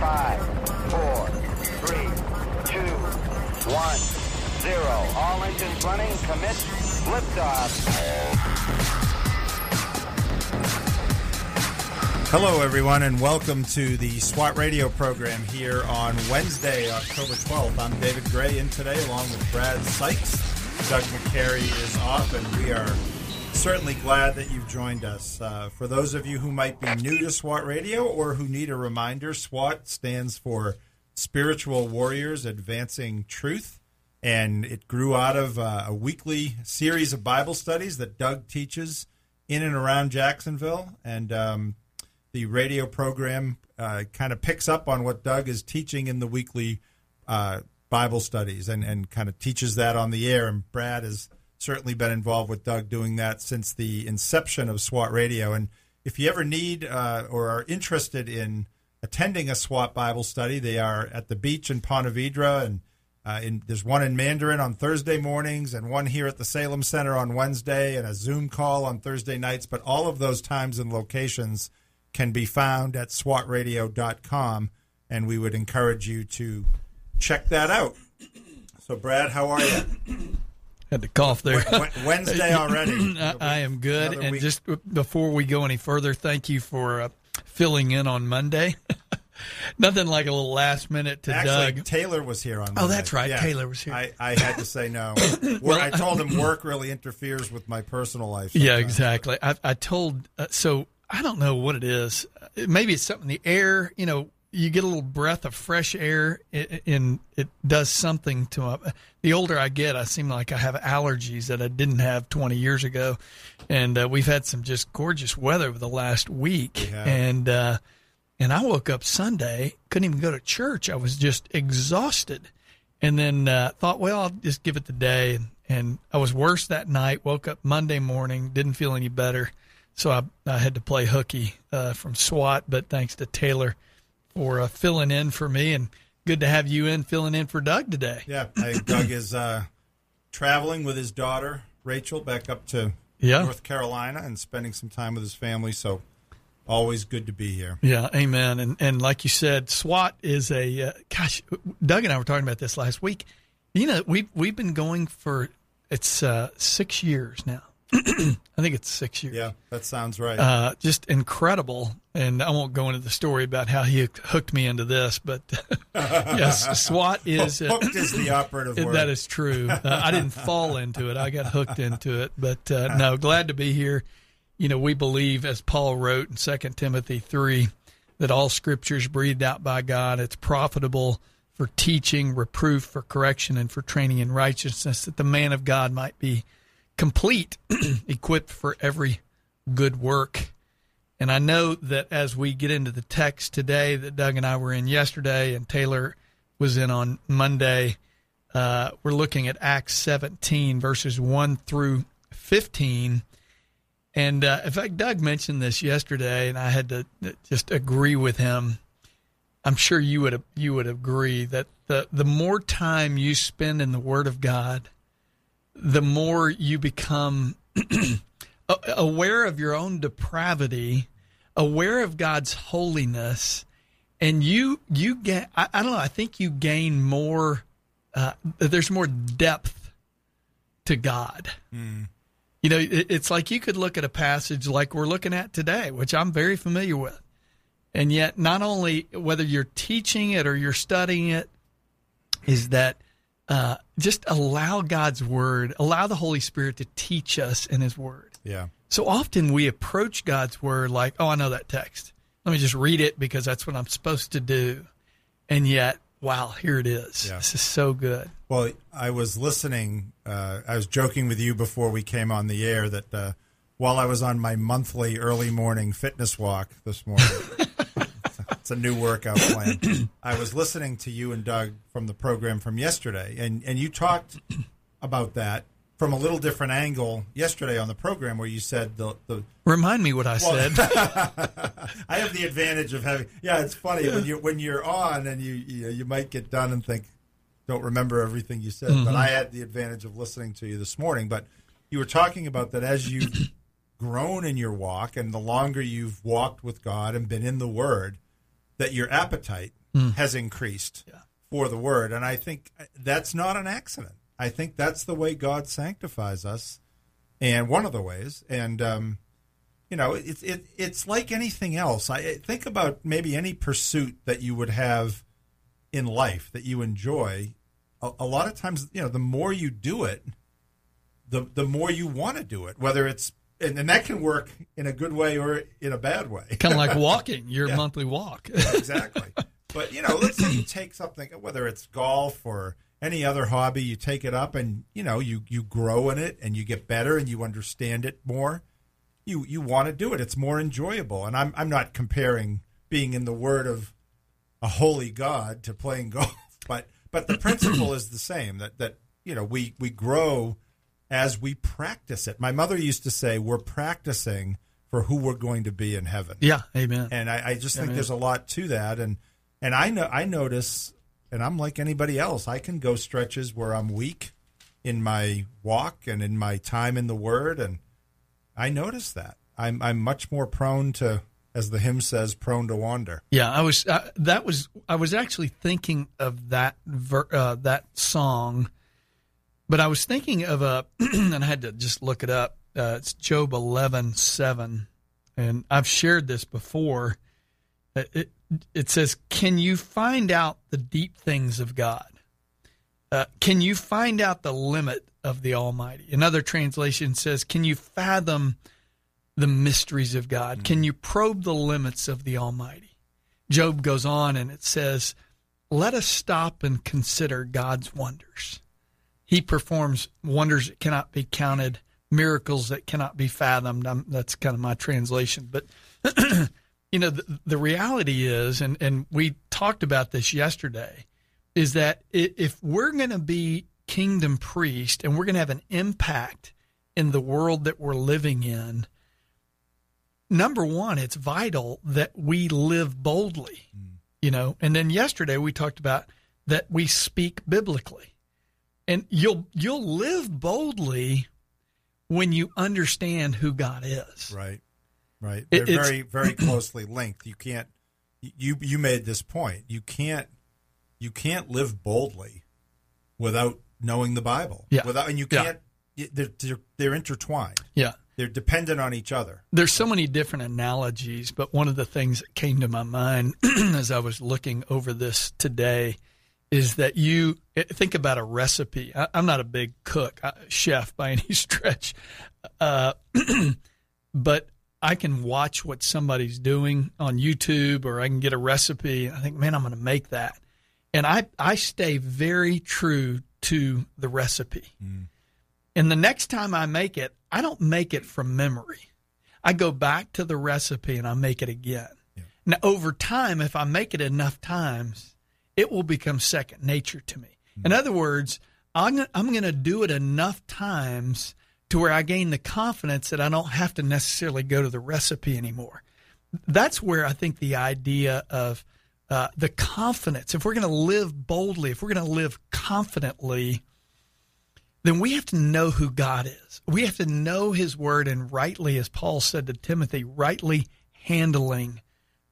Five, four, three, two, one, zero. All engines running. Commit. Liftoff. Hello, everyone, and welcome to the SWAT radio program here on Wednesday, October 12th. I'm David Gray in today along with Brad Sykes. Doug McCary is off, and we are certainly glad that you've joined us. Uh, for those of you who might be new to SWAT radio or who need a reminder, SWAT stands for Spiritual Warriors Advancing Truth, and it grew out of uh, a weekly series of Bible studies that Doug teaches in and around Jacksonville. And um, the radio program uh, kind of picks up on what Doug is teaching in the weekly uh, Bible studies and, and kind of teaches that on the air. And Brad has certainly been involved with Doug doing that since the inception of SWAT Radio. And if you ever need uh, or are interested in attending a SWAT Bible study, they are at the beach in Ponte Vedra. And uh, in, there's one in Mandarin on Thursday mornings and one here at the Salem Center on Wednesday and a Zoom call on Thursday nights. But all of those times and locations – can be found at swatradio.com, and we would encourage you to check that out. So, Brad, how are you? Had to cough there. Wednesday already. I, I, am good. And week. just before we go any further, thank you for uh, filling in on Monday. Nothing like a little last minute to Actually, Doug. Taylor was here on. Monday. Oh, that's right. Yeah. Taylor was here. I, I, had to say no. well, I told him work really interferes with my personal life. Sometimes. Yeah, exactly. I, I told uh, so I don't know what it is. Maybe it's something the air. You know, you get a little breath of fresh air, and it does something to my. The older I get, I seem like I have allergies that I didn't have 20 years ago, and uh, we've had some just gorgeous weather over the last week, and uh, and I woke up Sunday, couldn't even go to church. I was just exhausted, and then uh, thought, well, I'll just give it the day, and, and I was worse that night. Woke up Monday morning, didn't feel any better so I, I had to play hooky uh, from SWAT, but thanks to Taylor for uh, filling in for me, and good to have you in filling in for Doug today. Yeah, I, Doug is uh, traveling with his daughter Rachel back up to yeah. North Carolina and spending some time with his family. So always good to be here. Yeah, amen. And and like you said, SWAT is a uh, gosh. Doug and I were talking about this last week. You know, we've we've been going for it's uh, six years now. I think it's six years. Yeah, that sounds right. Uh, just incredible. And I won't go into the story about how he hooked me into this, but yes, SWAT is uh, hooked is the operative word. That is true. Uh, I didn't fall into it; I got hooked into it. But uh, no, glad to be here. You know, we believe, as Paul wrote in Second Timothy three, that all Scripture is breathed out by God. It's profitable for teaching, reproof, for correction, and for training in righteousness, that the man of God might be complete, equipped for every good work. And I know that as we get into the text today that Doug and I were in yesterday and Taylor was in on Monday, uh, we're looking at Acts 17, verses 1 through 15. And uh, in fact, Doug mentioned this yesterday, and I had to just agree with him. I'm sure you would you would agree that the the more time you spend in the Word of God, the more you become aware of your own depravity, aware of God's holiness, and you you get I, I don't know. I think you gain more. Uh, there's more depth to God. Mm. You know, it, it's like you could look at a passage like we're looking at today, which I'm very familiar with, and yet not only whether you're teaching it or you're studying it, is that uh, just allow God's word, allow the Holy Spirit to teach us in His word. Yeah. So often we approach God's word like, oh, I know that text. Let me just read it because that's what I'm supposed to do. And yet, wow, here it is. Yeah. This is so good. Well, I was listening. Uh, I was joking with you before we came on the air that uh, while I was on my monthly early morning fitness walk this morning, It's a new workout plan. I was listening to you and Doug from the program from yesterday, and, and you talked about that from a little different angle yesterday on the program where you said the, the remind me what I well, said. I have the advantage of having yeah. It's funny when you when you're on and you you, you might get done and think don't remember everything you said, mm-hmm. but I had the advantage of listening to you this morning. But you were talking about that as you've grown in your walk and the longer you've walked with God and been in the Word, that your appetite has increased for the word. And I think that's not an accident. I think that's the way God sanctifies us, and one of the ways. And um, you know, it's it, it's like anything else. I think about maybe any pursuit that you would have in life that you enjoy. A, a lot of times, you know, the more you do it, the the more you want to do it. Whether it's and, and that can work in a good way or in a bad way. Kind of like walking, your Yeah. monthly walk. exactly. But you know, let's say you take something, whether it's golf or any other hobby, you take it up and you know you you grow in it and you get better and you understand it more. You you want to do it. It's more enjoyable. And I'm I'm not comparing being in the Word of a holy God to playing golf, but but the principle is the same. That that you know we we grow as we practice it. My mother used to say, "We're practicing for who we're going to be in heaven." yeah, amen. and I, I just think Amen. there's a lot to that and and I know I notice and I'm like anybody else I can go stretches where I'm weak in my walk and in my time in the word and I notice that I'm I'm much more prone to as the hymn says prone to wander Yeah, I was. Uh, that was. I was actually thinking of that ver, uh, that song, but I was thinking of a, and I had to just look it up. Uh, it's Job eleven seven, and I've shared this before. It, it it says, "Can you find out the deep things of God? Uh, can you find out the limit of the Almighty?" Another translation says, "Can you fathom?" the mysteries of God? Can you probe the limits of the Almighty? Job goes on and it says, Let us stop and consider God's wonders. He performs wonders that cannot be counted, miracles that cannot be fathomed. Um that's kind of my translation. But, you know, the, the reality is, and, and we talked about this yesterday, is that if we're going to be kingdom priest and we're going to have an impact in the world that we're living in, number one, it's vital that we live boldly, mm. you know. And then yesterday we talked about that we speak biblically, and you'll you'll live boldly when you understand who God is. right right? They're very very closely linked. You can't you you made this point. You can't you can't live boldly without knowing the Bible. Yeah. without and you can't they're, they're, they're intertwined. Yeah. they're dependent on each other. There's so many different analogies, but one of the things that came to my mind as I was looking over this today is that you eh, think about a recipe. I, I'm not a big cook, uh, chef by any stretch, uh, but I can watch what somebody's doing on YouTube or I can get a recipe and I think, man, I'm going to make that. And I, I stay very true to the recipe. Mm. And the next time I make it, I don't make it from memory. I go back to the recipe and I make it again. Now, over time, if I make it enough times, it will become second nature to me. In mm. other words, I'm, I'm going to do it enough times to where I gain the confidence that I don't have to necessarily go to the recipe anymore. That's where I think the idea of uh, the confidence, if we're going to live boldly, if we're going to live confidently, then we have to know who God is. We have to know his word and rightly, as Paul said to Timothy, rightly handling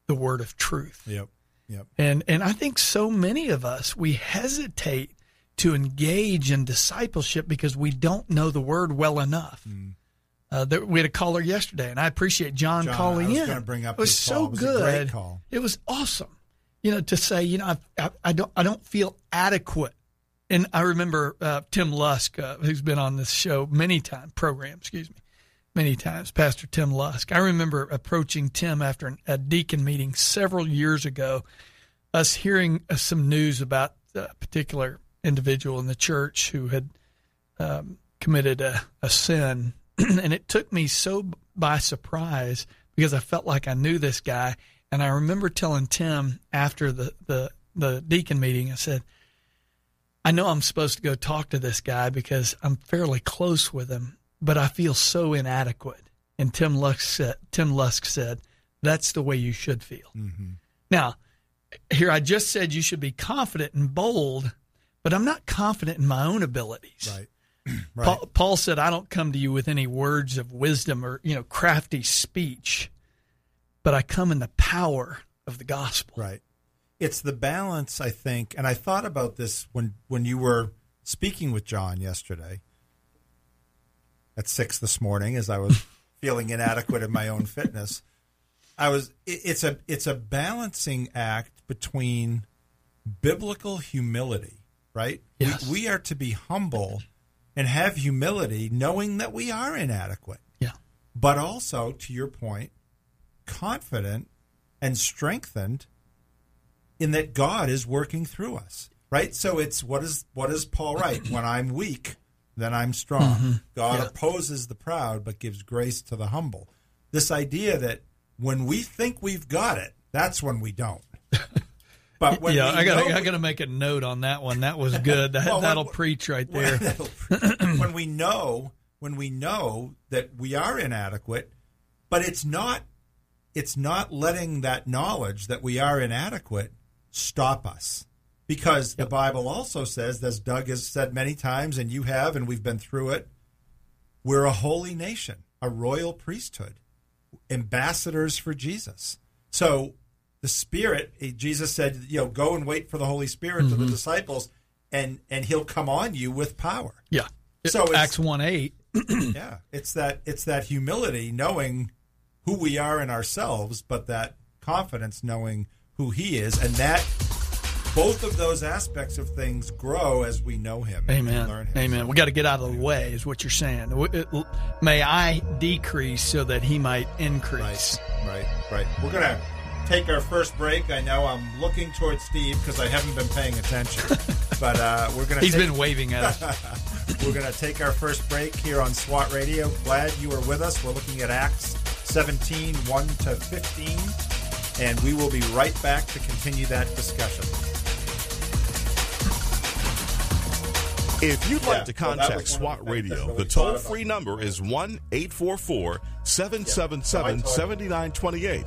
the word of truth. Yep. Yep. And and I think so many of us we hesitate to engage in discipleship because we don't know the word well enough. Uh, there, we had a caller yesterday, and I appreciate John, John, calling I was in. bring up it was so call. It was a good. great call. It was awesome. You know, to say, you know, I, I, I don't, I don't feel adequate. And I remember uh, Tim Lusk, uh, who's been on this show many times, program, excuse me, many times, Pastor Tim Lusk. I remember approaching Tim after an, a deacon meeting several years ago, us hearing uh, some news about a particular individual in the church who had um, committed a, a sin. and it took me so by surprise because I felt like I knew this guy. And I remember telling Tim after the, the, the deacon meeting, I said, I know I'm supposed to go talk to this guy because I'm fairly close with him, but I feel so inadequate. And Tim Lusk said, Tim Lusk said, that's the way you should feel. Now, here I just said you should be confident and bold, but I'm not confident in my own abilities. Right. right. Paul, Paul said, I don't come to you with any words of wisdom or, you know, crafty speech, but I come in the power of the gospel. Right. it's the balance, I think, and I thought about this when when you were speaking with John yesterday at six this morning, as I was feeling inadequate in my own fitness. I was. it- It's a it's a balancing act between biblical humility, right? We- Yes. We, are to be humble and have humility, knowing that we are inadequate, Yeah. but also, to your point, confident and strengthened in that God is working through us. Right? So it's what is what does Paul write? when I'm weak, then I'm strong. Mm-hmm. God Yeah. opposes the proud but gives grace to the humble. This idea that when we think we've got it, that's when we don't. But when yeah, I got know I got to make a note on that one. That was good. That, Well, when- preach right there. when we know when we know that we are inadequate but it's not it's not letting that knowledge that we are inadequate stop us because the bible also says as doug has said many times and you have and we've been through it we're a holy nation a royal priesthood ambassadors for jesus so the spirit eh, jesus said you know go and wait for the holy spirit to the disciples and and he'll come on you with power Yeah. So it's- Acts one eight. yeah, it's that it's that humility, knowing who we are in ourselves, but that confidence, knowing who He is, and that both of those aspects of things grow as we know Him. Amen. Him. Amen. We got to get out of the way, is what you're saying. May I decrease so that He might increase. Right, right. We're gonna take our first break. I know I'm looking towards Steve because I haven't been paying attention, but uh, we're gonna. He's take, been waving at us. We're going to take our first break here on SWAT Radio. Glad you are with us. We're looking at Acts 17, 1 to 15, and we will be right back to continue that discussion. If you'd like to contact was one of SWAT the Radio, really the toll free number is 1 844 777 7928.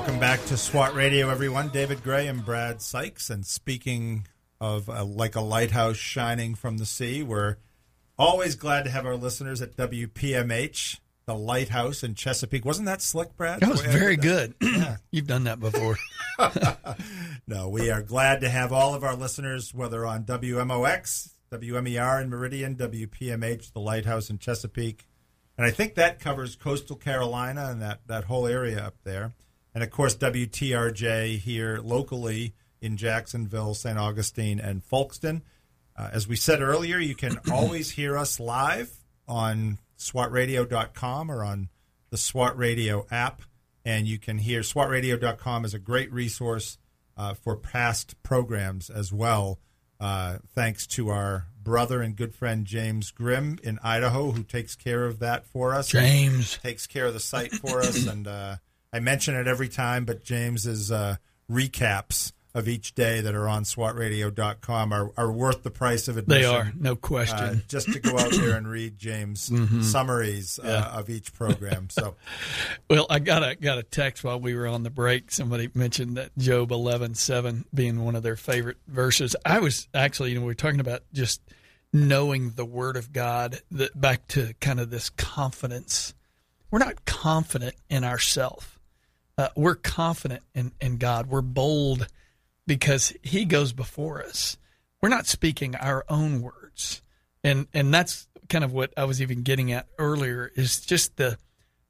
Welcome back to SWAT Radio, everyone. David Gray and Brad Sykes. And speaking of uh, like a lighthouse shining from the sea, we're always glad to have our listeners at WPMH, the lighthouse in Chesapeake. Wasn't that slick, Brad? That was The way I very that? good. You've done that before. No, we are glad to have all of our listeners, whether on WMOX, WMER in Meridian, WPMH, the Lighthouse in Chesapeake. And I think that covers coastal Carolina and that, that whole area up there. And of course, WTRJ here locally in Jacksonville, St. Augustine, and Folkston. Uh, as we said earlier, you can always hear us live on swatradio.com or on the SWAT Radio app. And you can hear swatradio.com is a great resource uh, for past programs as well. Uh, thanks to our brother and good friend James Grimm in Idaho, who takes care of that for us. James. takes care of the site for us, and uh, I mention it every time. But James's uh, recaps of each day that are on swatradio.com are, are worth the price of admission. They are, no question. Uh, just to go out there and read James summaries uh, of each program. So, Well, I got a got a text while we were on the break. Somebody mentioned that Job eleven seven being one of their favorite verses. I was actually, you know, we are talking about just knowing the Word of God. That back to kind of this confidence. We're not confident in ourselves. Uh, we're confident in, in God. We're bold because He goes before us. We're not speaking our own words, and and that's kind of what I was even getting at earlier. Is just the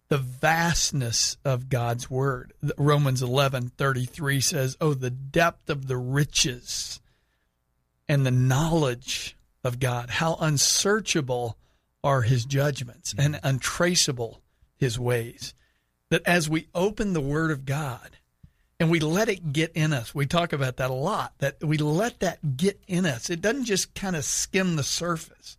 the vastness of God's word. Romans 11:33 says, "Oh the depth of the riches and the knowledge of God. How unsearchable are his judgments and untraceable his ways." That as we open the word of God and we let it get in us. We talk about that a lot. That we let that get in us. It doesn't just kind of skim the surface.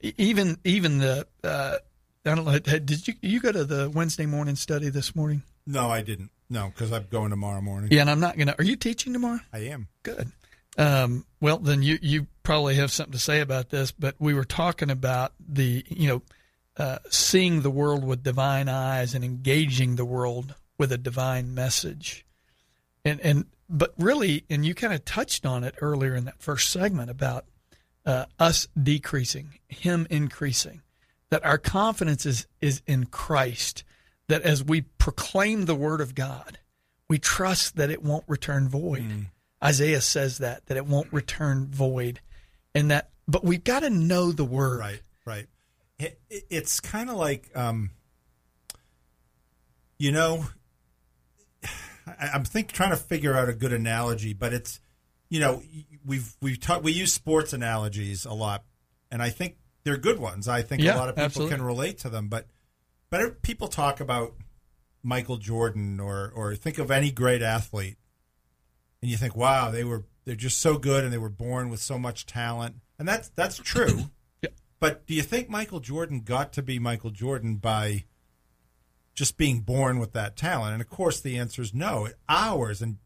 Even even the uh, I don't know. Did you you go to the Wednesday morning study this morning? no, I didn't. No, because I'm going tomorrow morning. Yeah, and I'm not gonna. Are you teaching tomorrow? I am. Good. Um, well, then you you probably have something to say about this. But we were talking about the you know uh, seeing the world with divine eyes and engaging the world with a divine message, and and but really, and you kind of touched on it earlier in that first segment about uh, us decreasing, Him increasing. That our confidence is is in Christ. That as we proclaim the Word of God, we trust that it won't return void. Isaiah says that that it won't return void, and that. But we've got to know the Word. Right, right. It, it- it's kind of like, um, you know, I, I'm think trying to figure out a good analogy, but it's, you know, we've we've talked we use sports analogies a lot, and I think they're good ones. I think Yeah, a lot of people absolutely. can relate to them, but better people talk about Michael Jordan or or think of any great athlete, and you think, wow, they were they're just so good and they were born with so much talent, and that's that's true. But do you think Michael Jordan got to be Michael Jordan by just being born with that talent? And of course, the answer is no. Hours and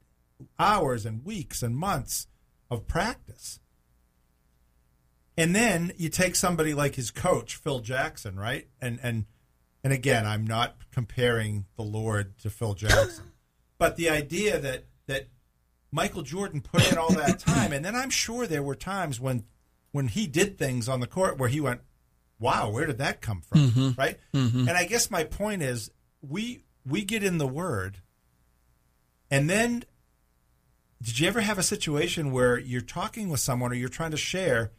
hours and weeks and months of practice. And then you take somebody like his coach, Phil Jackson, right? And and and again, I'm not comparing the Lord to Phil Jackson, but the idea that that Michael Jordan put in all that time, and then I'm sure there were times when when he did things on the court where he went, "Wow, where did that come from?" Mm-hmm. Right? Mm-hmm. And I guess my point is, we we get in the Word, and then did you ever have a situation where you're talking with someone or you're trying to share,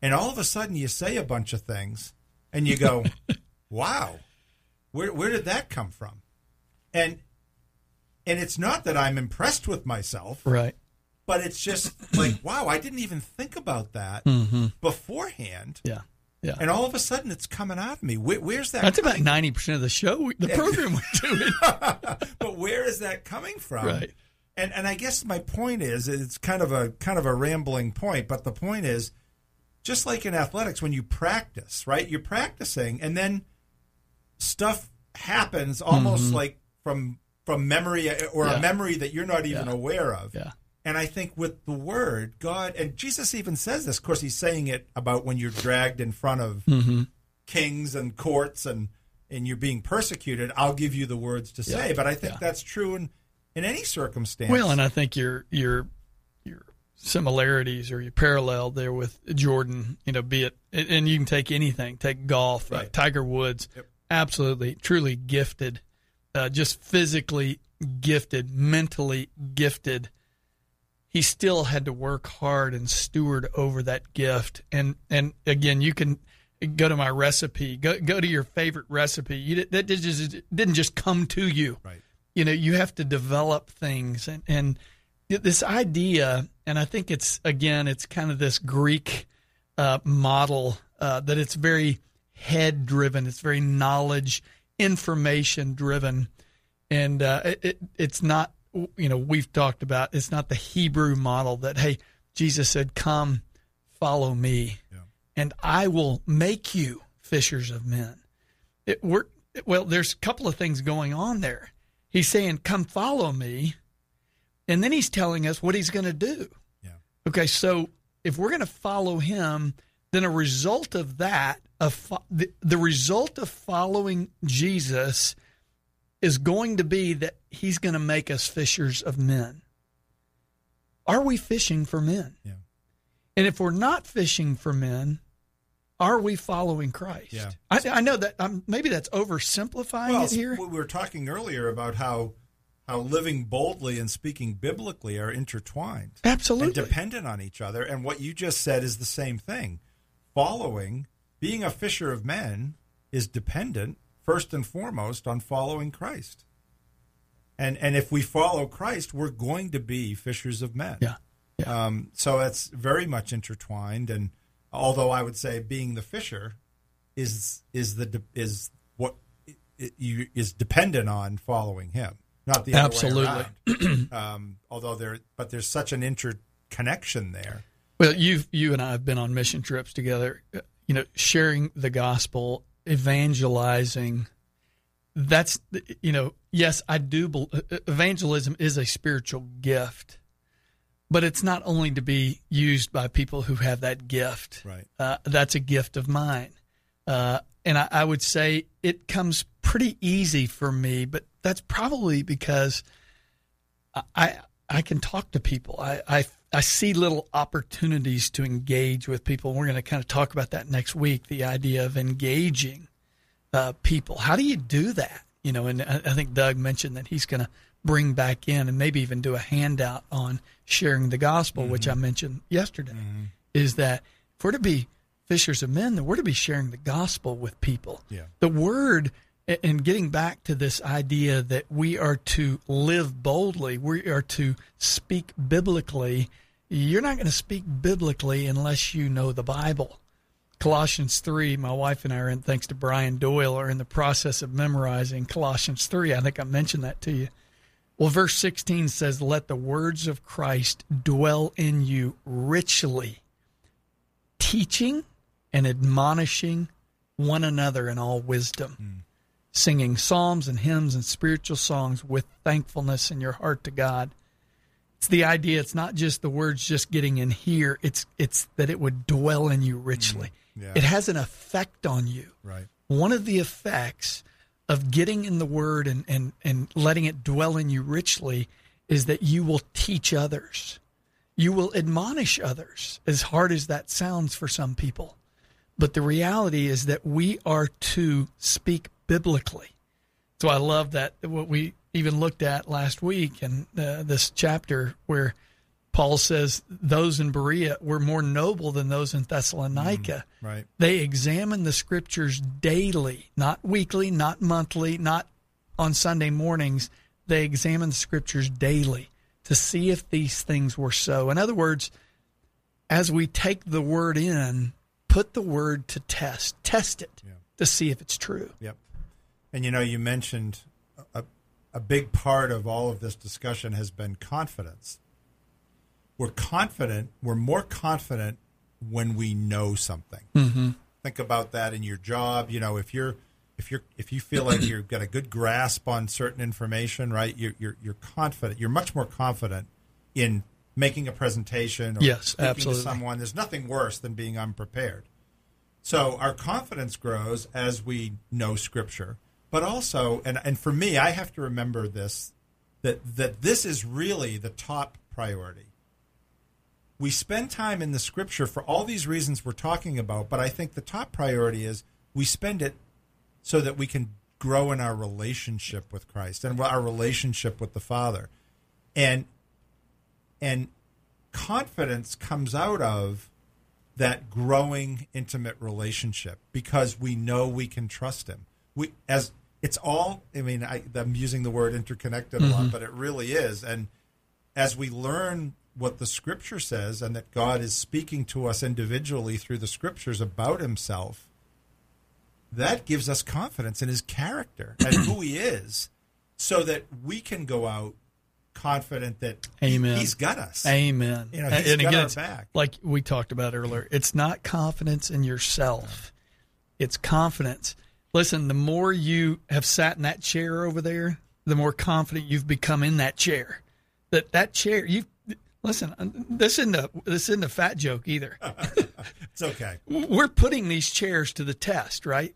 and all of a sudden you say a bunch of things, and you go, "Wow, where where did that come from?" And and it's not that I'm impressed with myself, Right. But it's just like, wow, I didn't even think about that beforehand. Yeah. Yeah. And all of a sudden, it's coming out of me. Where, where's that? That's about ninety percent of the show, we- the program we're doing. but where is that coming from? Right. And and I guess my point is, it's kind of a kind of a rambling point, but the point is, just like in athletics, when you practice, right? You're practicing, and then stuff happens almost like from from memory or Mm-hmm. Yeah. a memory that you're not even Yeah. aware of. Yeah. And I think with the word, God, and Jesus even says this. Of course, he's saying it about when you're dragged in front of Mm-hmm. kings and courts and and you're being persecuted. I'll give you the words to say. Yeah. But I think Yeah. that's true in in any circumstance. Well, and I think your your your similarities or your parallel there with Jordan, you know, be it, and you can take anything, take golf, uh, Right. Tiger Woods, Yep. absolutely, truly gifted, uh, just physically gifted, mentally gifted. He still had to work hard and steward over that gift, and and again, you can go to my recipe, go go to your favorite recipe. You that just didn't just come to you. Right. you know you have to develop things. And and this idea and i think it's again it's kind of this greek uh, model uh, that it's very head driven it's very knowledge information driven and uh, it, it's not you know we've talked about it's not the hebrew model that hey jesus said come follow me Yeah. and i will make you fishers of men it, we're, well, there's a couple of things going on there. He's saying, "Come follow me," And then he's telling us what he's going to do. Yeah. Okay, so if we're going to follow him, then a result of that, of fo- the, the result of following Jesus is going to be that he's going to make us fishers of men. Are we fishing for men? Yeah. And if we're not fishing for men, are we following Christ? Yeah. I, I know that um, maybe that's oversimplifying Well, it here. we were talking earlier about how how living boldly and speaking biblically are intertwined Absolutely. dependent on each other. And what you just said is the same thing. Following, being a fisher of men, is dependent first and foremost on following Christ. And and if we follow Christ, we're going to be fishers of men. Yeah. Um, so it's very much intertwined. And although I would say being the fisher is is the is what you is dependent on following him, not the Absolutely. um, although there, but there's such an interconnection there. Well, you you and I have been on mission trips together. uh, You know, sharing the gospel, evangelizing. That's you know, yes, I do. Evangelism is a spiritual gift, but it's not only to be used by people who have that gift. Right. Uh, that's a gift of mine, uh, and I, I would say it comes pretty easy for me. But that's probably because I I can talk to people. I I, I see little opportunities to engage with people. We're going to kind of talk about that next week. The idea of engaging uh, people. How do you do that? You know, and I, I think Doug mentioned that he's going to bring back in and maybe even do a handout on sharing the gospel, which I mentioned yesterday. Is that if we're to be fishers of men, then we're to be sharing the gospel with people. Yeah. The word and getting back to this idea that we are to live boldly, we are to speak biblically. You're not going to speak biblically unless you know the Bible. Colossians 3, my wife and I are in, thanks to Brian Doyle, are in the process of memorizing Colossians 3. I think I mentioned that to you. Well, verse 16 says, Let the words of Christ dwell in you richly, teaching and admonishing one another in all wisdom, hmm. Singing psalms and hymns and spiritual songs with thankfulness in your heart to God. It's the idea. It's not just the words just getting in here. It's it's that it would dwell in you richly. Mm, yeah. It has an effect on you. Right. One of the effects of getting in the Word and and and letting it dwell in you richly is that you will teach others. You will admonish others. As hard as that sounds for some people, but the reality is that we are to speak biblically. So I love that what we even looked at last week in uh, this chapter where Paul says those in Berea were more noble than those in Thessalonica. Right. They examine the scriptures daily, not weekly, not monthly, not on Sunday mornings. They examine the scriptures daily to see if these things were so. In other words, as we take the word in, put the word to test, test it to see if it's true. Yep. And you know, you mentioned a, a big part of all of this discussion has been confidence. We're confident, we're more confident when we know something. Mm-hmm. Think about that in your job. You know, if you're if you're if you feel like you've got a good grasp on certain information, right? You're you're, you're confident. You're much more confident in making a presentation or Yes, speaking absolutely. to someone. There's nothing worse than being unprepared. So our confidence grows as we know Scripture, but also, and and for me, I have to remember this that that this is really the top priority. We spend time in the Scripture for all these reasons we're talking about, but I think the top priority is we spend it so that we can grow in our relationship with Christ and our relationship with the Father, and and confidence comes out of that growing intimate relationship because we know we can trust him. We as it's all I mean I, I'm using the word interconnected a lot, mm-hmm. but it really is. And as we learn what the scripture says and that God is speaking to us individually through the scriptures about himself, that gives us confidence in his character and who he is so that we can go out confident that Amen. he's got us. Amen. You know, he's got our back. like we talked about earlier, it's not confidence in yourself. It's confidence. Listen, the more you have sat in that chair over there, the more confident you've become in that chair. that that chair you listen. Uh, this isn't a this isn't a fat joke either. It's okay. we're putting these chairs to the test, right?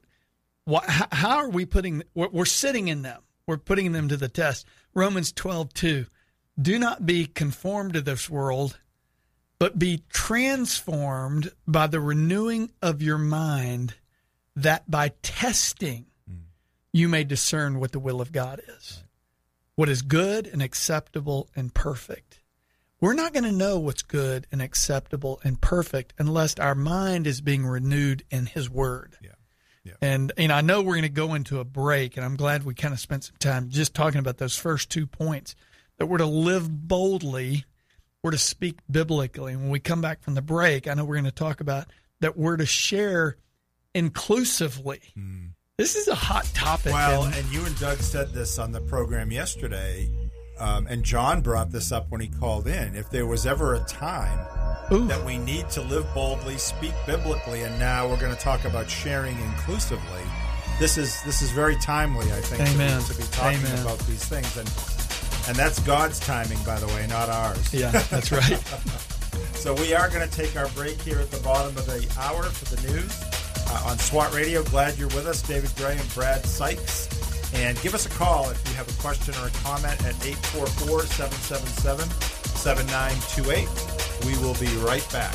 Why, how are we putting? We're, we're sitting in them. We're putting them to the test. Romans twelve two. Do not be conformed to this world, but be transformed by the renewing of your mind, that by testing mm. you may discern what the will of God is, what is good and acceptable and perfect. We're not going to know what's good and acceptable and perfect unless our mind is being renewed in His Word. Yeah. Yeah. And and I know we're going to go into a break, and I'm glad we kind of spent some time just talking about those first two points that we're to live boldly, we're to speak biblically. And when we come back from the break, I know we're going to talk about that we're to share inclusively. This is a hot topic. Well, and- and you and Doug said this on the program yesterday, um, and John brought this up when he called in. If there was ever a time Ooh. that we need to live boldly, speak biblically, and now we're going to talk about sharing inclusively. This is this is very timely, I think, to be- To, be, talking Amen. about these things, and and that's God's timing, by the way, not ours. yeah, that's right. So we are going to take our break here at the bottom of the hour for the news uh, on SWAT Radio. Glad you're with us, David Gray and Brad Sykes. And give us a call if you have a question or a comment at 844-777-7928. We will be right back.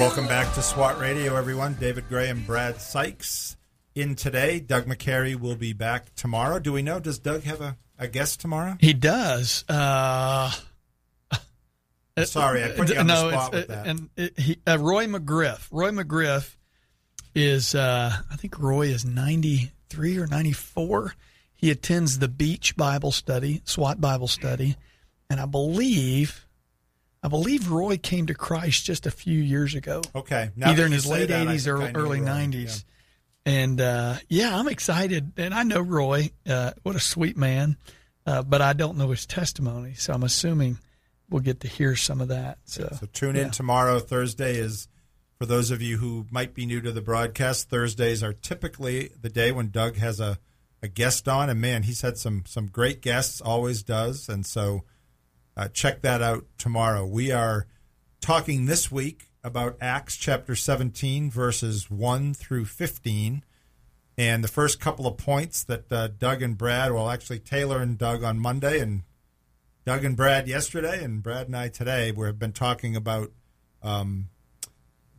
Welcome back to SWAT Radio, everyone. David Gray and Brad Sykes in today. Doug McCary will be back tomorrow. Do we know? Does Doug have a, a guest tomorrow? He does. Uh, Sorry, I put you on no, the spot with that. And it, he, uh, Roy McGriff. Roy McGriff is, uh, I think Roy is 93 or 94. He attends the Beach Bible Study, SWAT Bible Study, and I believe, I believe Roy came to Christ just a few years ago, okay. Now either in his late that, 80s or think I know early Roy. 90s. And uh, yeah, I'm excited, and I know Roy. Uh, what a sweet man, uh, but I don't know his testimony, so I'm assuming we'll get to hear some of that. So, So tune yeah. in tomorrow. Thursday is for those of you who might be new to the broadcast. Thursdays are typically the day when Doug has a, a guest on, and man, he's had some some great guests. Always does, and so uh, check that out tomorrow. We are talking this week about Acts chapter 17, verses 1 through 15. And the first couple of points that uh, Doug and Brad, well, actually Taylor and Doug on Monday, and Doug and Brad yesterday, and Brad and I today, we have been talking about um,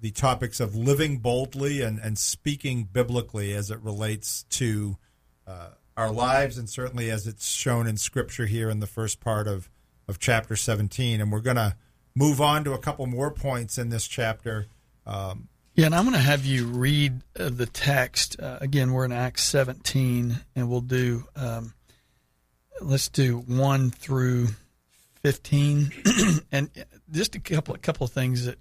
the topics of living boldly and, and speaking biblically as it relates to uh, our lives, and certainly as it's shown in Scripture here in the first part of, of chapter 17. And we're going to move on to a couple more points in this chapter. Um, Yeah, and I'm going to have you read uh, the text. Uh, again, we're in Acts 17, and we'll do, um, let's do 1 through 15. and just a couple, a couple of things that,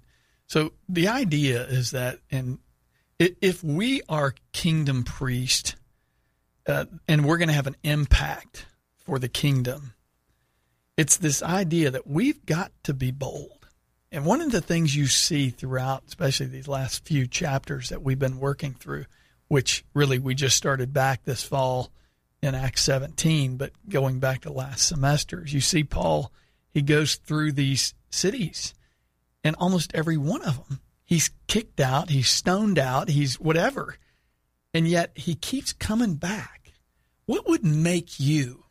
so the idea is that, and if we are kingdom priest, uh, and we're going to have an impact for the kingdom, it's this idea that we've got to be bold. And one of the things you see throughout, especially these last few chapters that we've been working through, which really we just started back this fall in Acts 17, but going back to last semester, you see Paul, he goes through these cities, and almost every one of them, he's kicked out, he's stoned out, he's whatever, and yet he keeps coming back. What would make you?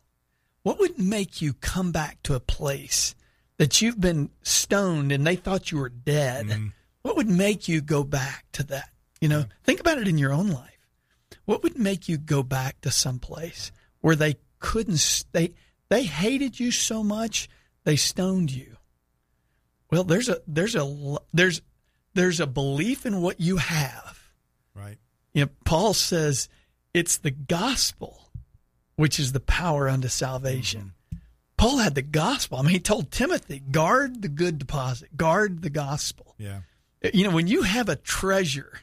What would make you come back to a place that you've been stoned and they thought you were dead? Mm-hmm. What would make you go back to that? You know, think about it in your own life. What would make you go back to some place where they couldn't they they hated you so much they stoned you? Well, there's a there's a there's there's a belief in what you have. Right. You know, Paul says it's the gospel which is the power unto salvation. Paul had the gospel. I mean, he told Timothy, guard the good deposit, guard the gospel. Yeah. You know, when you have a treasure,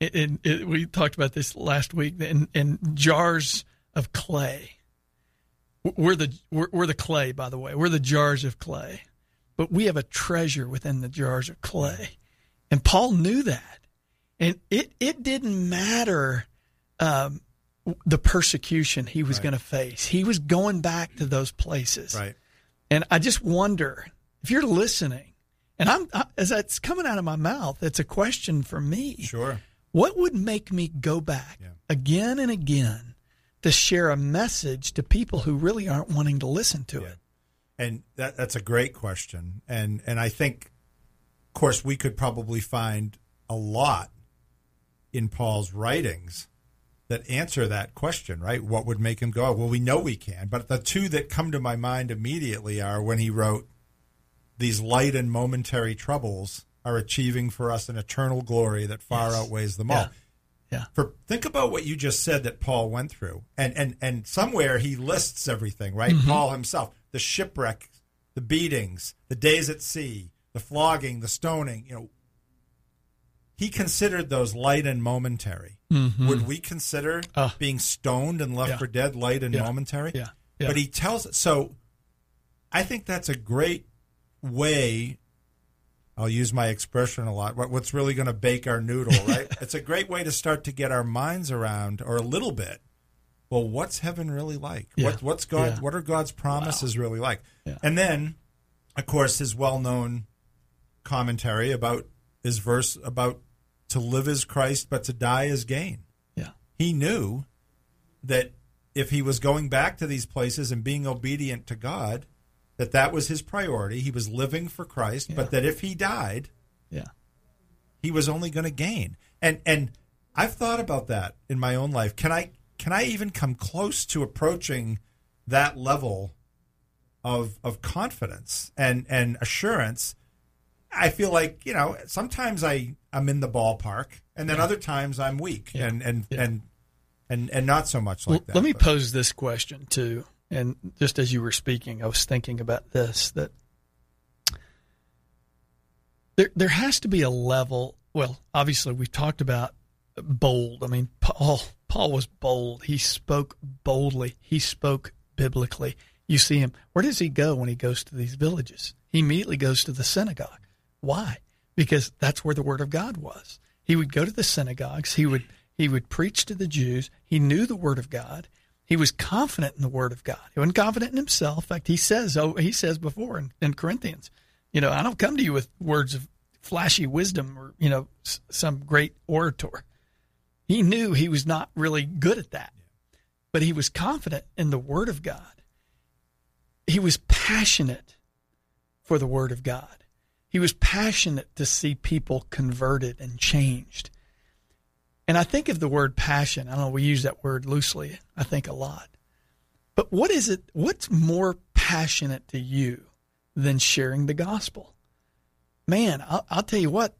and we talked about this last week, in, in jars of clay. We're the we're, we're the clay, by the way. We're the jars of clay, but we have a treasure within the jars of clay, and Paul knew that, and it it didn't matter um, the persecution he was Right. going to face. He was going back to those places, Right. and I just wonder if you're listening, and I'm I, as that's coming out of my mouth, it's a question for me. Sure. What would make me go back Yeah. again and again to share a message to people who really aren't wanting to listen to Yeah. it? And that that's a great question. And and I think of course we could probably find a lot in Paul's writings that answer that question, right? What would make him go? Well, we know we can, but the two that come to my mind immediately are when he wrote these light and momentary troubles are achieving for us an eternal glory that far Yes. outweighs them all. Yeah. Yeah. For think about what you just said that Paul went through, and and and somewhere he lists everything, right? Mm-hmm. Paul himself, the shipwreck, the beatings, the days at sea, the flogging, the stoning. You know, he considered those light and momentary. Would we consider Ah. being stoned and left Yeah. for dead light and Yeah. momentary? Yeah. Yeah. But he tells so. I think that's a great way. I'll use my expression a lot. What, what's really going to bake our noodle, right? it's a great way to start to get our minds around, or a little bit. Well, what's heaven really like? What, what's God? What are God's promises really like? And then, of course, his well-known commentary about his verse about to live as Christ, but to die as gain Yeah. he knew that if he was going back to these places and being obedient to God, that that was his priority. He was living for Christ, but that if he died, Yeah. he was only going to gain. And and I've thought about that in my own life. Can I can I even come close to approaching that level of of confidence and and assurance? I feel like you know sometimes I I'm in the ballpark, and then other times I'm weak Yeah. and and, Yeah. and and and not so much like that. let me but- pose this question too. And just as you were speaking, I was thinking about this that there there has to be a level. Well, obviously we've talked about bold. I mean, Paul Paul was bold. He spoke boldly. He spoke biblically. You see him. Where does he go when he goes to these villages? He immediately goes to the synagogue. Why? Because that's where the word of God was. He would go to the synagogues. He would he would preach to the Jews. He knew the word of God. He was confident in the word of God. He wasn't confident in himself. In fact, he says, oh, he says before in, in Corinthians, you know, I don't come to you with words of flashy wisdom or, you know, some great orator. He knew he was not really good at that, but he was confident in the word of God. He was passionate for the word of God. He was passionate to see people converted and changed. And I think of the word passion. I don't know, we use that word loosely, I think a lot. But what is it? What's more passionate to you than sharing the gospel? Man, I'll, I'll tell you what,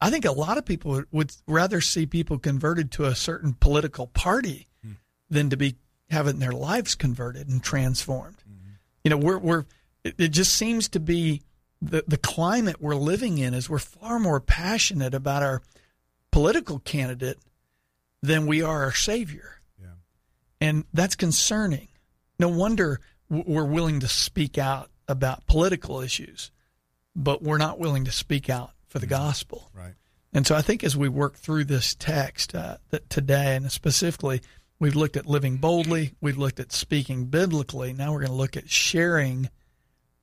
I think a lot of people would, would rather see people converted to a certain political party hmm. than to be having their lives converted and transformed. Mm-hmm. You know, we're, we're, it just seems to be the, the climate we're living in is we're far more passionate about our political candidate than we are our savior. Yeah. And that's concerning. No wonder we're willing to speak out about political issues, but we're not willing to speak out for the gospel. Right. And so I think as we work through this text uh, that today, and specifically, we've looked at living boldly, we've looked at speaking biblically. Now we're going to look at sharing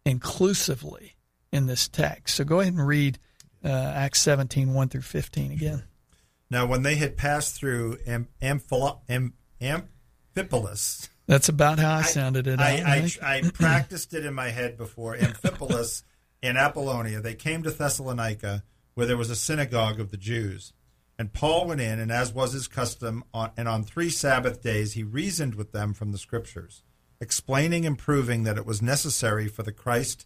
inclusively in this text. So go ahead and read uh, Acts 17, 1 through 15 again. Now, when they had passed through Am- Amphila- Am- Amphipolis, That's about how I sounded it. I, I. I practiced it in my head before. Amphipolis in Apollonia, they came to Thessalonica, where there was a synagogue of the Jews. And Paul went in, and as was his custom, on, and on three Sabbath days he reasoned with them from the Scriptures, explaining and proving that it was necessary for the Christ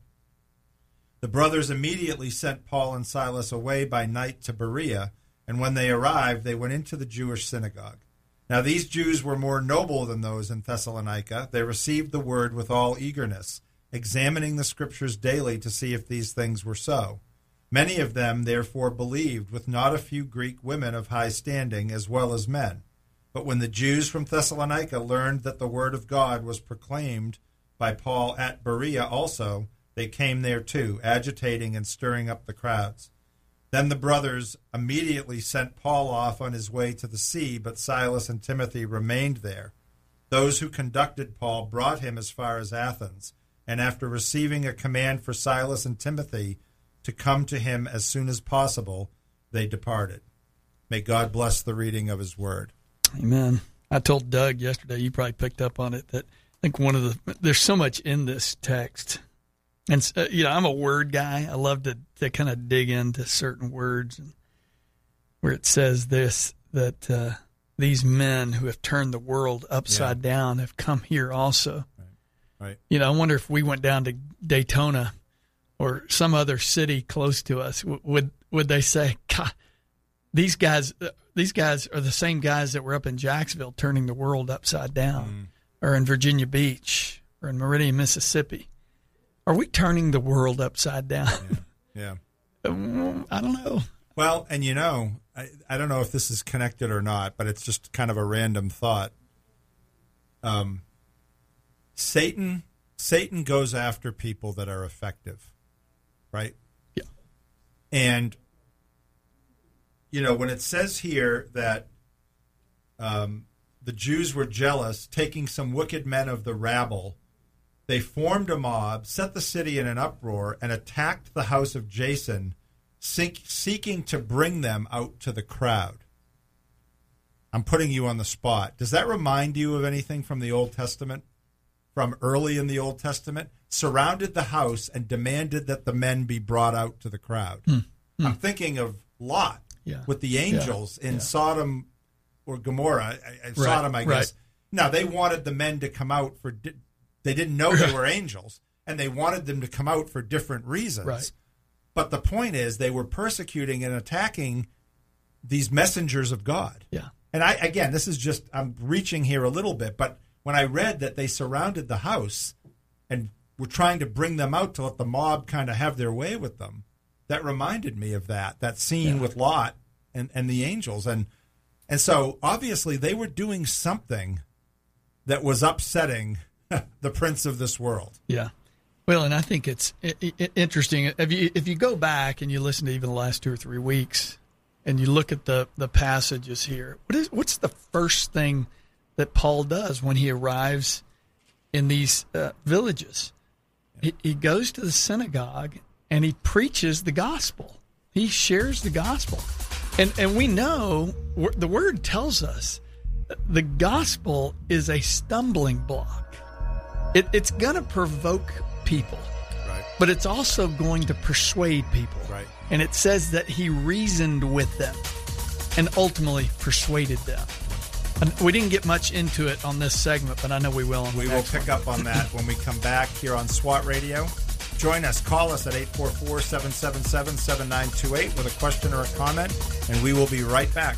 The brothers immediately sent Paul and Silas away by night to Berea, and when they arrived, they went into the Jewish synagogue. Now these Jews were more noble than those in Thessalonica. They received the word with all eagerness, examining the scriptures daily to see if these things were so. Many of them therefore believed, with not a few Greek women of high standing, as well as men. But when the Jews from Thessalonica learned that the word of God was proclaimed by Paul at Berea also, they came there too, agitating and stirring up the crowds. Then the brothers immediately sent Paul off on his way to the sea, but Silas and Timothy remained there. Those who conducted Paul brought him as far as Athens, and after receiving a command for Silas and Timothy to come to him as soon as possible, they departed. May God bless the reading of his word. Amen. I told Doug yesterday, you probably picked up on it, that I think one of the, there's so much in this text. And, uh, you know, I'm a word guy. I love to, to kind of dig into certain words and where it says this, that uh, these men who have turned the world upside down have come here also. Right. You know, I wonder if we went down to Daytona or some other city close to us, would would they say, God, these guys, uh, these guys are the same guys that were up in Jacksonville turning the world upside down, or in Virginia Beach, or in Meridian, Mississippi? Are we turning the world upside down? Yeah. Um, I don't know. Well, and you know, I, I don't know if this is connected or not, but it's just kind of a random thought. Um, Satan, Satan goes after people that are effective, right? Yeah. And you know, when it says here that um, the Jews were jealous, taking some wicked men of the rabble, they formed a mob, set the city in an uproar, and attacked the house of Jason, seek, seeking to bring them out to the crowd. I'm putting you on the spot. Does that remind you of anything from the Old Testament? From early in the Old Testament? Surrounded the house and demanded that the men be brought out to the crowd. Hmm. Hmm. I'm thinking of Lot Yeah. with the angels in Yeah. Sodom or Gomorrah. I- I- Sodom, I right. guess. Now, they wanted the men to come out for. Di- they didn't know they were angels, and they wanted them to come out for different reasons. Right. But the point is, they were persecuting and attacking these messengers of God. Yeah. And I again, this is just I'm reaching here a little bit, but when I read that they surrounded the house and were trying to bring them out to let the mob kind of have their way with them, that reminded me of that that scene with Lot and and the angels and and so obviously they were doing something that was upsetting the prince of this world. Yeah. Well, and I think it's interesting if you if you go back and you listen to even the last two or three weeks, and you look at the the passages here. What is what's the first thing that Paul does when he arrives in these uh, villages? He, he goes to the synagogue and he preaches the gospel. He shares the gospel, and and we know the word tells us the gospel is a stumbling block. It, it's going to provoke people, Right. but it's also going to persuade people. Right. And it says that he reasoned with them and ultimately persuaded them. And we didn't get much into it on this segment, but I know we will. We will pick one. up on that when we come back here on SWAT Radio. Join us. Call us at 844 777 7928 with a question or a comment, and we will be right back.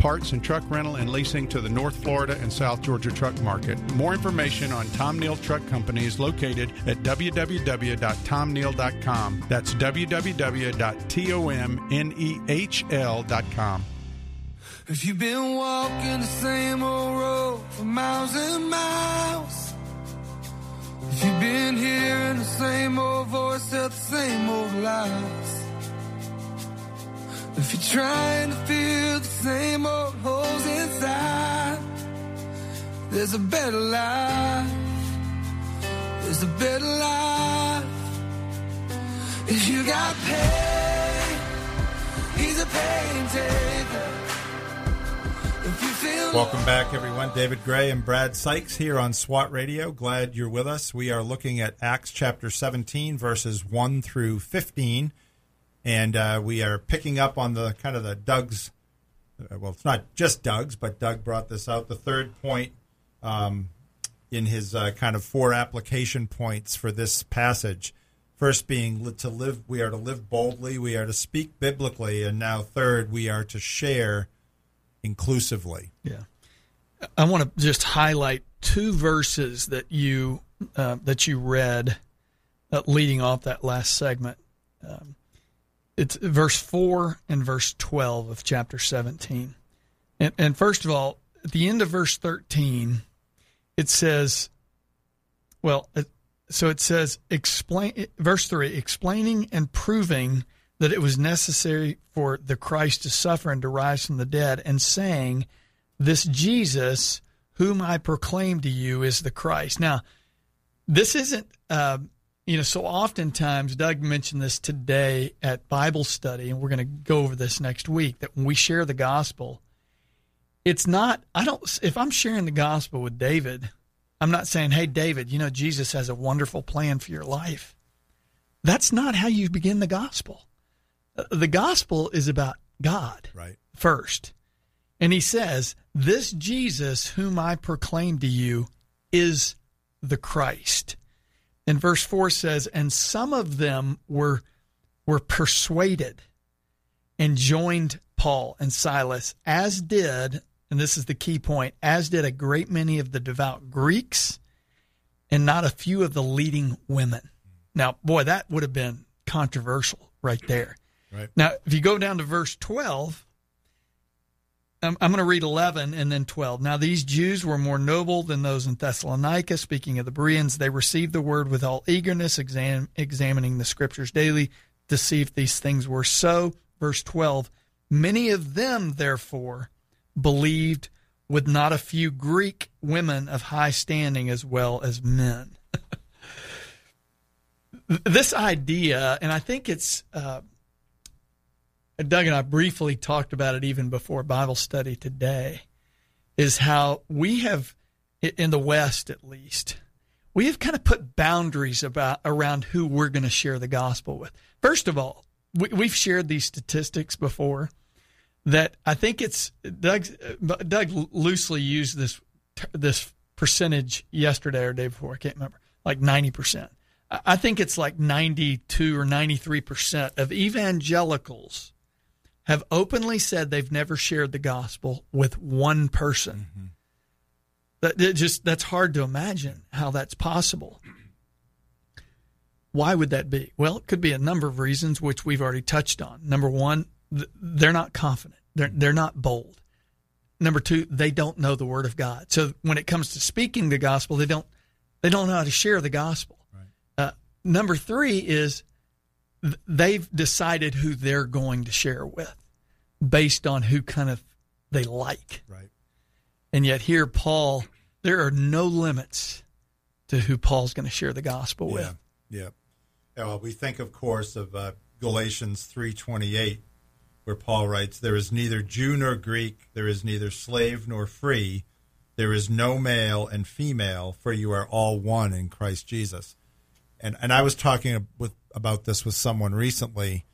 parts and truck rental and leasing to the North Florida and South Georgia truck market. More information on Tom Nehl Truck Company is located at www.tomnehl.com. That's www.tomnehl.com. If you've been walking the same old road for miles and miles, if you've been hearing the same old voice at the same old lies, trying to fill the same old holes inside, there's a better life. There's a better life. If you got pain, he's a pain taker. Welcome back, everyone. David Gray and Brad Sykes here on SWAT Radio. Glad you're with us. We are looking at Acts chapter 17, verses 1 through 15. And uh, we are picking up on the kind of the Doug's, uh, well, it's not just Doug's, but Doug brought this out. The third point um, in his uh, kind of four application points for this passage. First being to live, we are to live boldly, we are to speak biblically, and now third, we are to share inclusively. Yeah, I want to just highlight two verses that you uh, that you read uh, leading off that last segment. Um, it's verse four and verse twelve of chapter seventeen. And, and first of all, at the end of verse thirteen, it says, "Well, so it says explain." Verse three, explaining and proving that it was necessary for the Christ to suffer and to rise from the dead, and saying, This Jesus, whom I proclaim to you, is the Christ. Now, this isn't, uh, you know, so oftentimes, Doug mentioned this today at Bible study, and we're going to go over this next week, that when we share the gospel, it's not, I don't, if I'm sharing the gospel with David, I'm not saying, hey, David, you know, Jesus has a wonderful plan for your life. That's not how you begin the gospel uh, the gospel is about God Right. first. And he says, This Jesus whom I proclaim to you is the Christ. And verse 4 says, And some of them were, were persuaded and joined Paul and Silas, as did, and this is the key point, as did a great many of the devout Greeks and not a few of the leading women. Now, boy, that would have been controversial right there. Right. Now, if you go down to verse 12, I'm, I'm going to read 11 and then 12. Now, these Jews were more noble than those in Thessalonica. Speaking of the Bereans, they received the word with all eagerness, exam, examining the scriptures daily to see if these things were so. Verse 12 Many of them, therefore, believed with not a few Greek women of high standing as well as men. this idea, and I think it's. Uh, Doug and I briefly talked about it even before Bible study today, is how we have, in the West at least, we have kind of put boundaries about around who we're going to share the gospel with. First of all, we, we've shared these statistics before that I think it's uh, Doug. Doug loosely used this this percentage yesterday or day before. I can't remember, like ninety percent. I think it's like ninety two or ninety three percent of evangelicals have openly said they've never shared the gospel with one person. Mm-hmm. That just that's hard to imagine how that's possible. Why would that be? Well, it could be a number of reasons, which we've already touched on. Number one, they're not confident. They're they're not bold. Number two, they don't know the word of God. So when it comes to speaking the gospel, they don't they don't know how to share the gospel. Right. Uh, number three is they've decided who they're going to share with based on who kind of they like. Right. And yet here, Paul, there are no limits to who Paul's going to share the gospel Yeah. with. Yeah. Yeah, Well, we think, of course, of uh, Galatians three twenty eight, where Paul writes, "There is neither Jew nor Greek, there is neither slave nor free, there is no male and female, for you are all one in Christ Jesus." And and I was talking with about this with someone recently.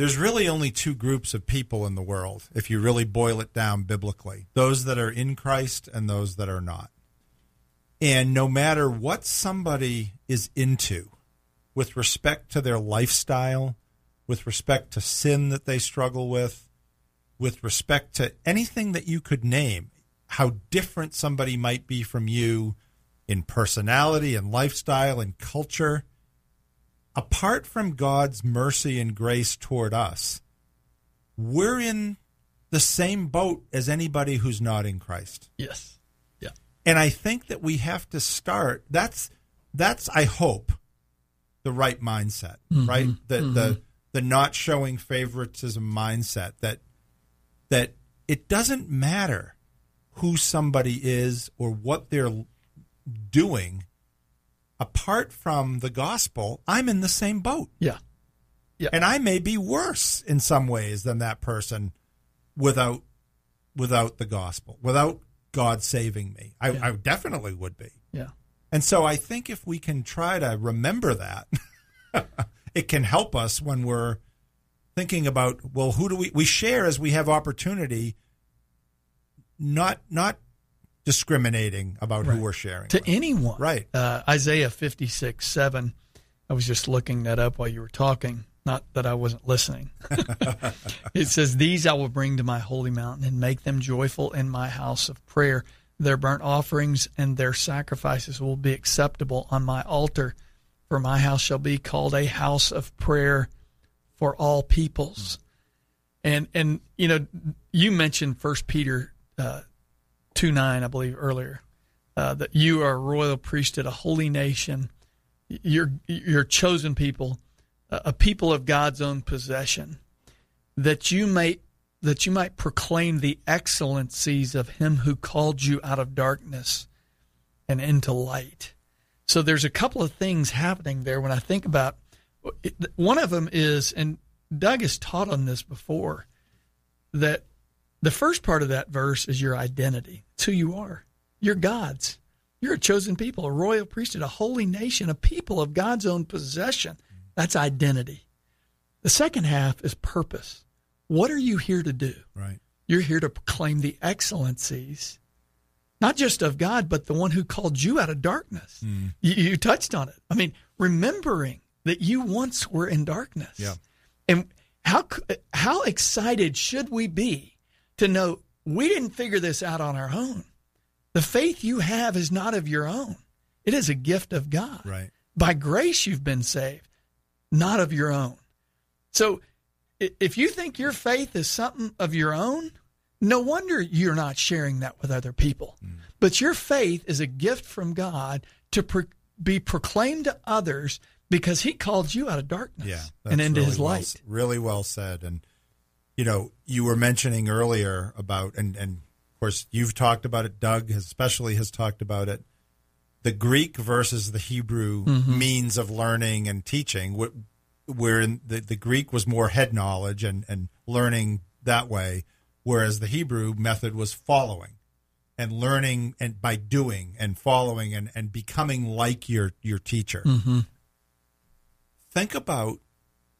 There's really only two groups of people in the world, if you really boil it down biblically: those that are in Christ and those that are not. And no matter what somebody is into with respect to their lifestyle, with respect to sin that they struggle with, with respect to anything that you could name, how different somebody might be from you in personality and lifestyle and culture, apart from God's mercy and grace toward us, we're in the same boat as anybody who's not in Christ Yes. Yeah. and I think that we have to start. That's that's I hope the right mindset, mm-hmm. right? The the mm-hmm. the not showing favoritism mindset that that it doesn't matter who somebody is or what they're doing. Apart from the gospel, I'm in the same boat. Yeah. Yeah. And I may be worse in some ways than that person without without the gospel, without God saving me. I, I definitely would be. Yeah. And so I think if we can try to remember that, it can help us when we're thinking about well, who do we we share as we have opportunity, not not discriminating about who we're sharing To with. anyone. Right. Uh, Isaiah 56, 7. I was just looking that up while you were talking. Not that I wasn't listening. it says, These I will bring to my holy mountain and make them joyful in my house of prayer. Their burnt offerings and their sacrifices will be acceptable on my altar, for my house shall be called a house of prayer for all peoples. And and you know, you mentioned First Peter uh, two nine, I believe, earlier, uh, that you are a royal priesthood, a holy nation. You're you're chosen people, a people of God's own possession, that you may that you might proclaim the excellencies of Him who called you out of darkness and into light. So there's a couple of things happening there when I think about one of them is, and Doug has taught on this before, that the first part of that verse is your identity. It's who you are. You're God's. You're a chosen people, a royal priesthood, a holy nation, a people of God's own possession. That's identity. The second half is purpose. What are you here to do? Right. You're here to proclaim the excellencies, not just of God, but the one who called you out of darkness. Hmm. You, you touched on it. I mean, remembering that you once were in darkness. Yeah. And how how excited should we be to know we didn't figure this out on our own? The faith you have is not of your own. It is a gift of God. Right. By grace you've been saved, not of your own. So if you think your faith is something of your own, no wonder you're not sharing that with other people. Mm. But your faith is a gift from God to pro- be proclaimed to others because He called you out of darkness Yeah, and into really His well light. s- really well said. And you know, you were mentioning earlier about, and and of course you've talked about it. Doug especially has talked about it. The Greek versus the Hebrew Mm-hmm. means of learning and teaching, where the, the Greek was more head knowledge and, and learning that way, whereas the Hebrew method was following and learning and by doing and following and, and becoming like your your teacher. Think about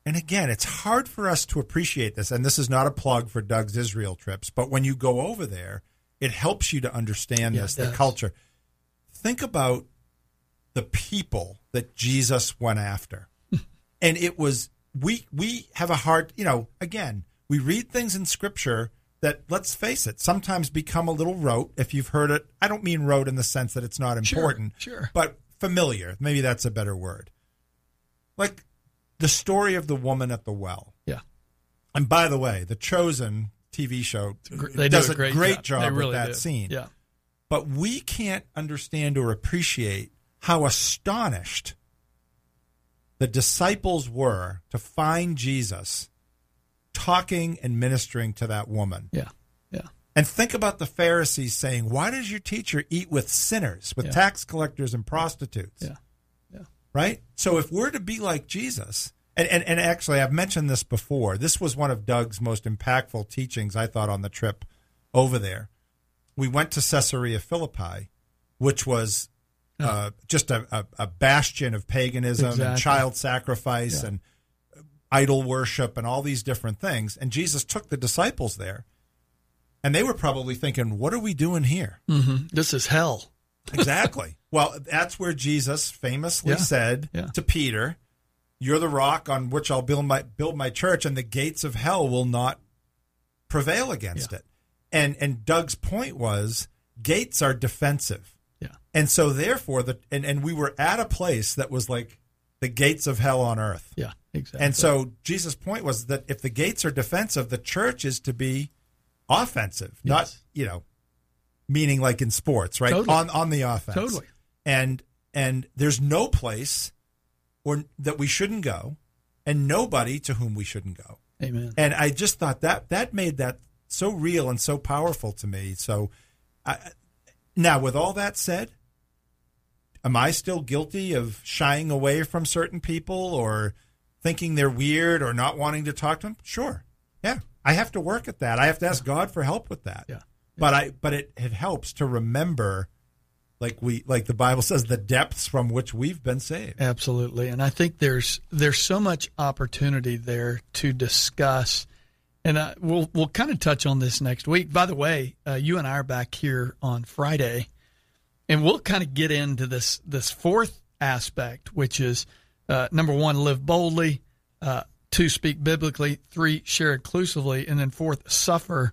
and again, it's hard for us to appreciate this, and this is not a plug for Doug's Israel trips, but when you go over there, it helps you to understand Yeah, this, the culture. Think about the people that Jesus went after. and it was we we have a hard, you know, again, we read things in scripture that let's face it, sometimes become a little rote if you've heard it. I don't mean rote in the sense that it's not Sure, important, sure. but familiar. Maybe that's a better word. Like the story of the woman at the well. Yeah. And by the way, the Chosen TV show They does do a great, great, job. job, They with that do. scene. Yeah. But we can't understand or appreciate how astonished the disciples were to find Jesus talking and ministering to that woman. Yeah. Yeah. And think about the Pharisees saying, Why does your teacher eat with sinners, with Yeah. tax collectors and prostitutes? Yeah. Right? So if we're to be like Jesus, and, and, and actually, I've mentioned this before. This was one of Doug's most impactful teachings, I thought, on the trip over there. We went to Caesarea Philippi, which was uh, just a, a, a bastion of paganism and child sacrifice Yeah. and idol worship and all these different things. And Jesus took the disciples there, and they were probably thinking, "What are we doing here?" hmm This is hell. Exactly. well, that's where Jesus famously Yeah. said Yeah. to Peter, "You're the rock on which I'll build my build my church, and the gates of hell will not prevail against Yeah. it." And and Doug's point was gates are defensive. Yeah. And so therefore the and, and we were at a place that was like the gates of hell on earth. Yeah. Exactly. And so Jesus' point was that if the gates are defensive, the church is to be offensive, not you know, meaning like in sports, right? Totally. On on the offense. Totally. And and there's no place or that we shouldn't go, and nobody to whom we shouldn't go. Amen. And I just thought that that made that so real and so powerful to me. So, I, now with all that said, am I still guilty of shying away from certain people or thinking they're weird or not wanting to talk to them? Sure, yeah, I have to work at that. I have to ask God for help with that. Yeah. But I but it, it helps to remember, like we like the Bible says, the depths from which we've been saved. Absolutely, and I think there's there's so much opportunity there to discuss, and I, we'll we'll kind of touch on this next week. By the way, uh, you and I are back here on Friday, and we'll kind of get into this this fourth aspect, which is uh, number one, live boldly, uh, two, speak biblically, three, share inclusively, and then fourth, suffer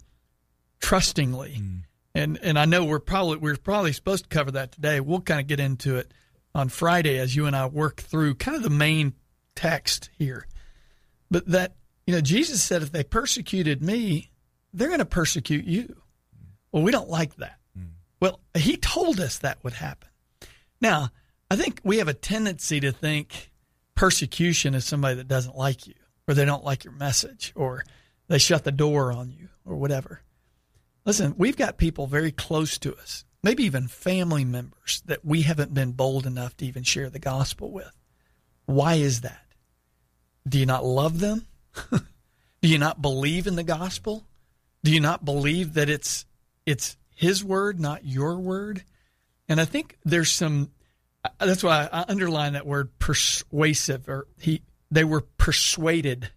trustingly. Hmm. And and I know we're probably we're probably supposed to cover that today. We'll kind of get into it on Friday as you and I work through kind of the main text here. But that you know Jesus said if they persecuted me, they're going to persecute you. Well, we don't like that. Hmm. Well, he told us that would happen. Now, I think we have a tendency to think persecution is somebody that doesn't like you or they don't like your message or they shut the door on you or whatever. Listen, we've got people very close to us, maybe even family members that we haven't been bold enough to even share the gospel with. Why is that? Do you not love them? Do you not believe in the gospel? Do you not believe that it's it's his word, not your word? And I think there's some that's why I underline that word persuasive or he they were persuaded.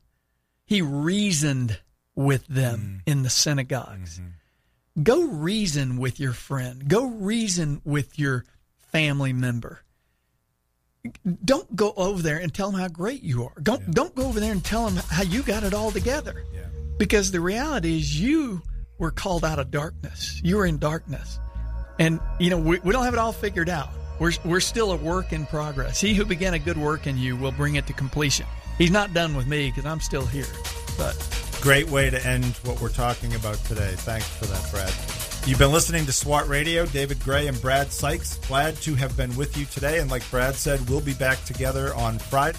He reasoned with them mm. in the synagogues. Mm-hmm. Go reason with your friend. Go reason with your family member. Don't go over there and tell them how great you are. Don't don't go over there and tell them how you got it all together. Yeah. Because the reality is you were called out of darkness. You were in darkness. And you know, we, we don't have it all figured out. We're we're still a work in progress. He who began a good work in you will bring it to completion. He's not done with me because I'm still here. But Great way to end what we're talking about today. Thanks for that, Brad. You've been listening to SWAT Radio. David Gray and Brad Sykes. Glad to have been with you today. And like Brad said, we'll be back together on Friday.